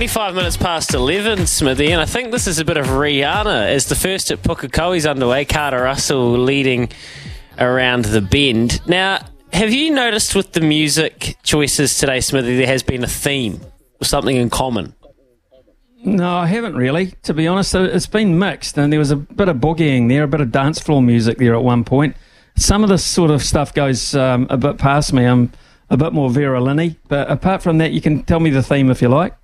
25 minutes past 11, Smithy, and I think this is a bit of Rihanna as the first at Pukekohe's underway. Carter Russell leading around the bend. Now, have you noticed with the music choices today, Smithy, there has been a theme or something in common? No, I haven't really. To be honest, it's been mixed, and there was a bit of boogieing there, a bit of dance floor music there at one point. Some of this sort of stuff goes um, a bit past me. I'm a bit more Vera Linney, but apart from that, you can tell me the theme if you like.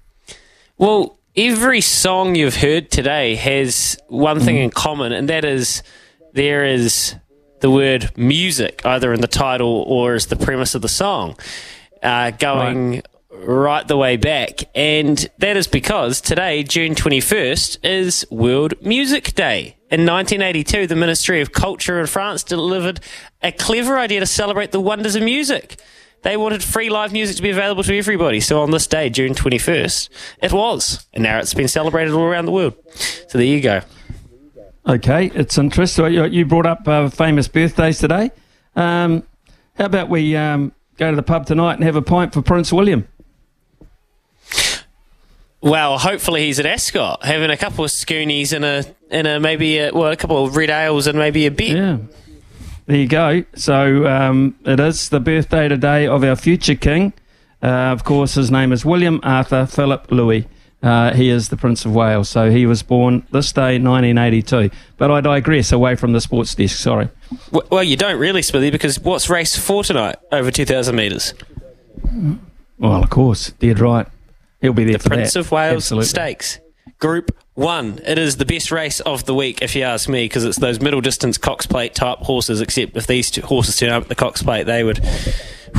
Well, every song you've heard today has one thing in common, and that is there is the word music either in the title or as the premise of the song, uh, going right. the way back. And that is because today, June 21st, is World Music Day. In 1982, the Ministry of Culture in France delivered a clever idea to celebrate the wonders of music. They wanted free live music to be available to everybody. So on this day, June 21st, it was. And now it's been celebrated all around the world. So there you go. Okay, it's interesting. You brought up uh, famous birthdays today. Um, how about we um, go to the pub tonight and have a pint for Prince William? Well, hopefully he's at Ascot having a couple of schoonies and a and a maybe a, well a couple of red ales and maybe a beer. Yeah. There you go. So um, it is the birthday today of our future king. Uh, of course, his name is William Arthur Philip Louis. Uh, he is the Prince of Wales. So he was born this day, 1982. But I digress away from the sports desk. Sorry. Well, you don't really, Smithy, because what's race four tonight over two thousand metres? Well, of course, dead right. He'll be there for The Prince that. of Wales Absolutely. Stakes, Group One. It is the best race of the week, if you ask me, because it's those middle distance Cox Plate type horses. Except if these horses turn up at the Cox Plate, they would.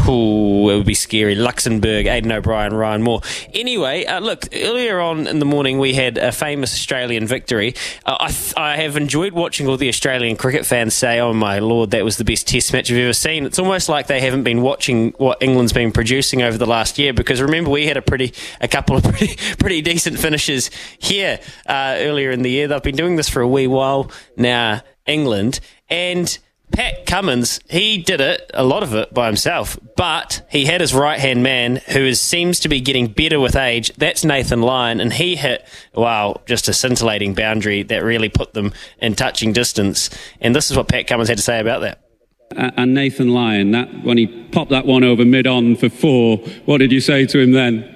Ooh, it would be scary. Luxembourg, Aidan O'Brien, Ryan Moore. Anyway, uh, look, earlier on in the morning we had a famous Australian victory. Uh, I, th- I have enjoyed watching all the Australian cricket fans say, oh my lord, that was the best test match I've ever seen. It's almost like they haven't been watching what England's been producing over the last year because remember we had a pretty, a couple of pretty, pretty decent finishes here uh, earlier in the year. They've been doing this for a wee while now, England. And Pat Cummins, he did it, a lot of it by himself, but he had his right hand man who is, seems to be getting better with age. That's Nathan Lyon, and he hit, wow, just a scintillating boundary that really put them in touching distance. And this is what Pat Cummins had to say about that. Uh, and Nathan Lyon, that when he popped that one over mid on for four, what did you say to him then?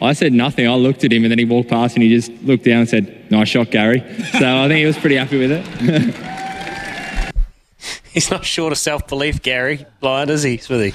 I said nothing. I looked at him and then he walked past and he just looked down and said, Nice shot, Gary. So I think he was pretty happy with it. He's not short of self belief, Gary Lyon, is he, Smithy?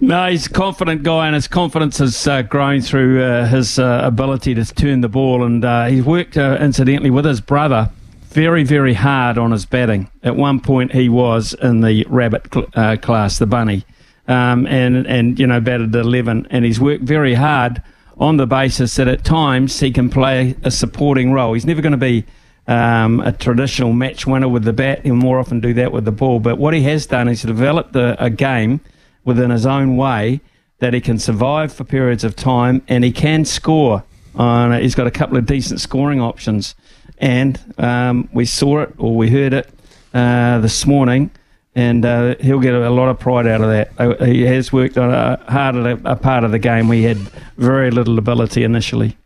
No, he's a confident guy, and his confidence has uh, grown through uh, his uh, ability to turn the ball. And uh, he's worked, uh, incidentally, with his brother very, very hard on his batting. At one point, he was in the rabbit cl- uh, class, the bunny, um, and and you know batted at eleven. And he's worked very hard on the basis that at times he can play a supporting role. He's never going to be um, a traditional match winner with the bat. He'll more often do that with the ball. But what he has done is developed a, a game within his own way that he can survive for periods of time and he can score. On he's got a couple of decent scoring options, and um, we saw it or we heard it uh, this morning. And uh, he'll get a lot of pride out of that. Uh, He has worked on a, hard at a, a part of the game. We had very little ability initially.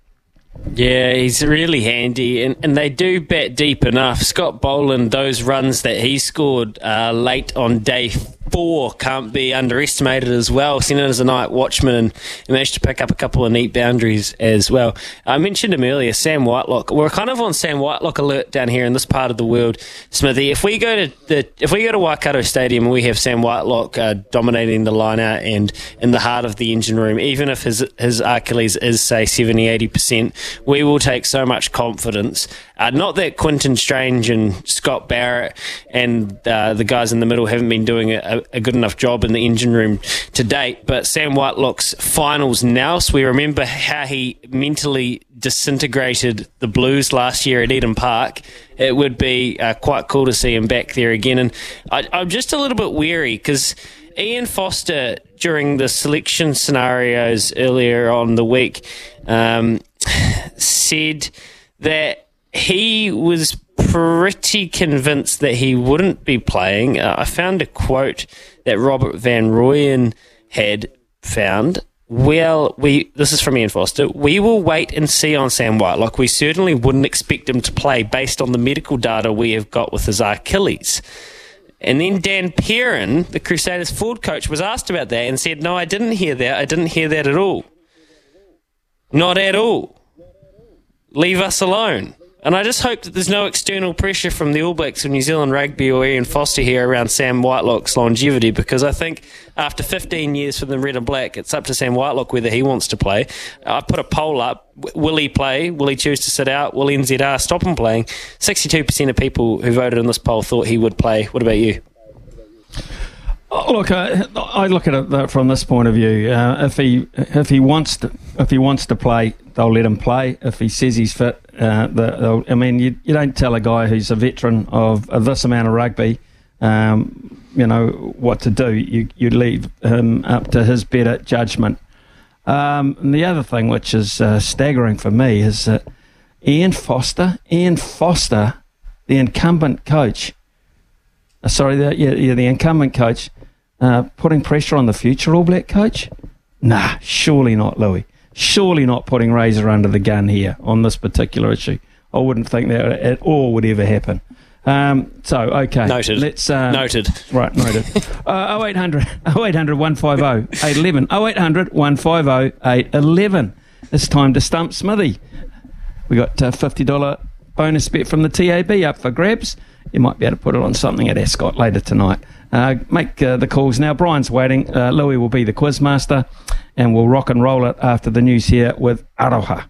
Yeah, he's really handy, and, and they do bat deep enough. Scott Boland, those runs that he scored uh, late on day four can't be underestimated as well. Seen it as a night watchman and managed to pick up a couple of neat boundaries as well. I mentioned him earlier, Sam Whitelock. We're kind of on Sam Whitelock alert down here in this part of the world, Smithy. If we go to the if we go to Waikato Stadium we have Sam Whitelock uh, dominating the line out and in the heart of the engine room, even if his his Achilles is say 70 80 percent, we will take so much confidence. Uh, not that Quinten Strange and Scott Barrett and uh, the guys in the middle haven't been doing a, a good enough job in the engine room to date, but Sam Whitelock's finals now. So we remember how he mentally disintegrated the Blues last year at Eden Park. It would be uh, quite cool to see him back there again. And I, I'm just a little bit weary because Ian Foster, during the selection scenarios earlier on the week, um, said that he was pretty convinced that he wouldn't be playing. Uh, I found a quote that Robert Van Rooyen had found. Well, we this is from Ian Foster. We will wait and see on Sam Whitelock. We certainly wouldn't expect him to play based on the medical data we have got with his Achilles. And then Dan Perrin, the Crusaders forward coach, was asked about that and said, No, I didn't hear that. I didn't hear that at all. Not at all. Leave us alone. And I just hope that there's no external pressure from the All Blacks or New Zealand Rugby or Ian Foster here around Sam Whitelock's longevity because I think after 15 years for the Red and Black, it's up to Sam Whitelock whether he wants to play. I put a poll up. Will he play? Will he choose to sit out? Will NZR stop him playing? 62% of people who voted in this poll thought he would play. What about you? Look, uh, I look at it from this point of view. Uh, if he if he wants to if he wants to play, they'll let him play. If he says he's fit, uh, the, I mean, you, you don't tell a guy who's a veteran of, of this amount of rugby, um, you know what to do. You you leave him up to his better judgment. Um, and the other thing, which is uh, staggering for me, is that Ian Foster, Ian Foster, the incumbent coach. Uh, sorry, the, yeah, yeah, the incumbent coach uh, putting pressure on the future All Black coach? Nah, surely not, Louis. Surely not putting Razor under the gun here on this particular issue. I wouldn't think that at all would ever happen. Um, so, okay. Noted. Let's, uh, Noted. Right, noted. uh, 0800, 0800 150 811. 0800 150 811. It's time to stump Smithy. We got a $50 bonus bet from the TAB up for grabs. You might be able to put it on something at Ascot later tonight. Uh, make uh, the calls now. Brian's waiting. Uh, Louis will be the quiz master, and we'll rock and roll it after the news here with Aroha.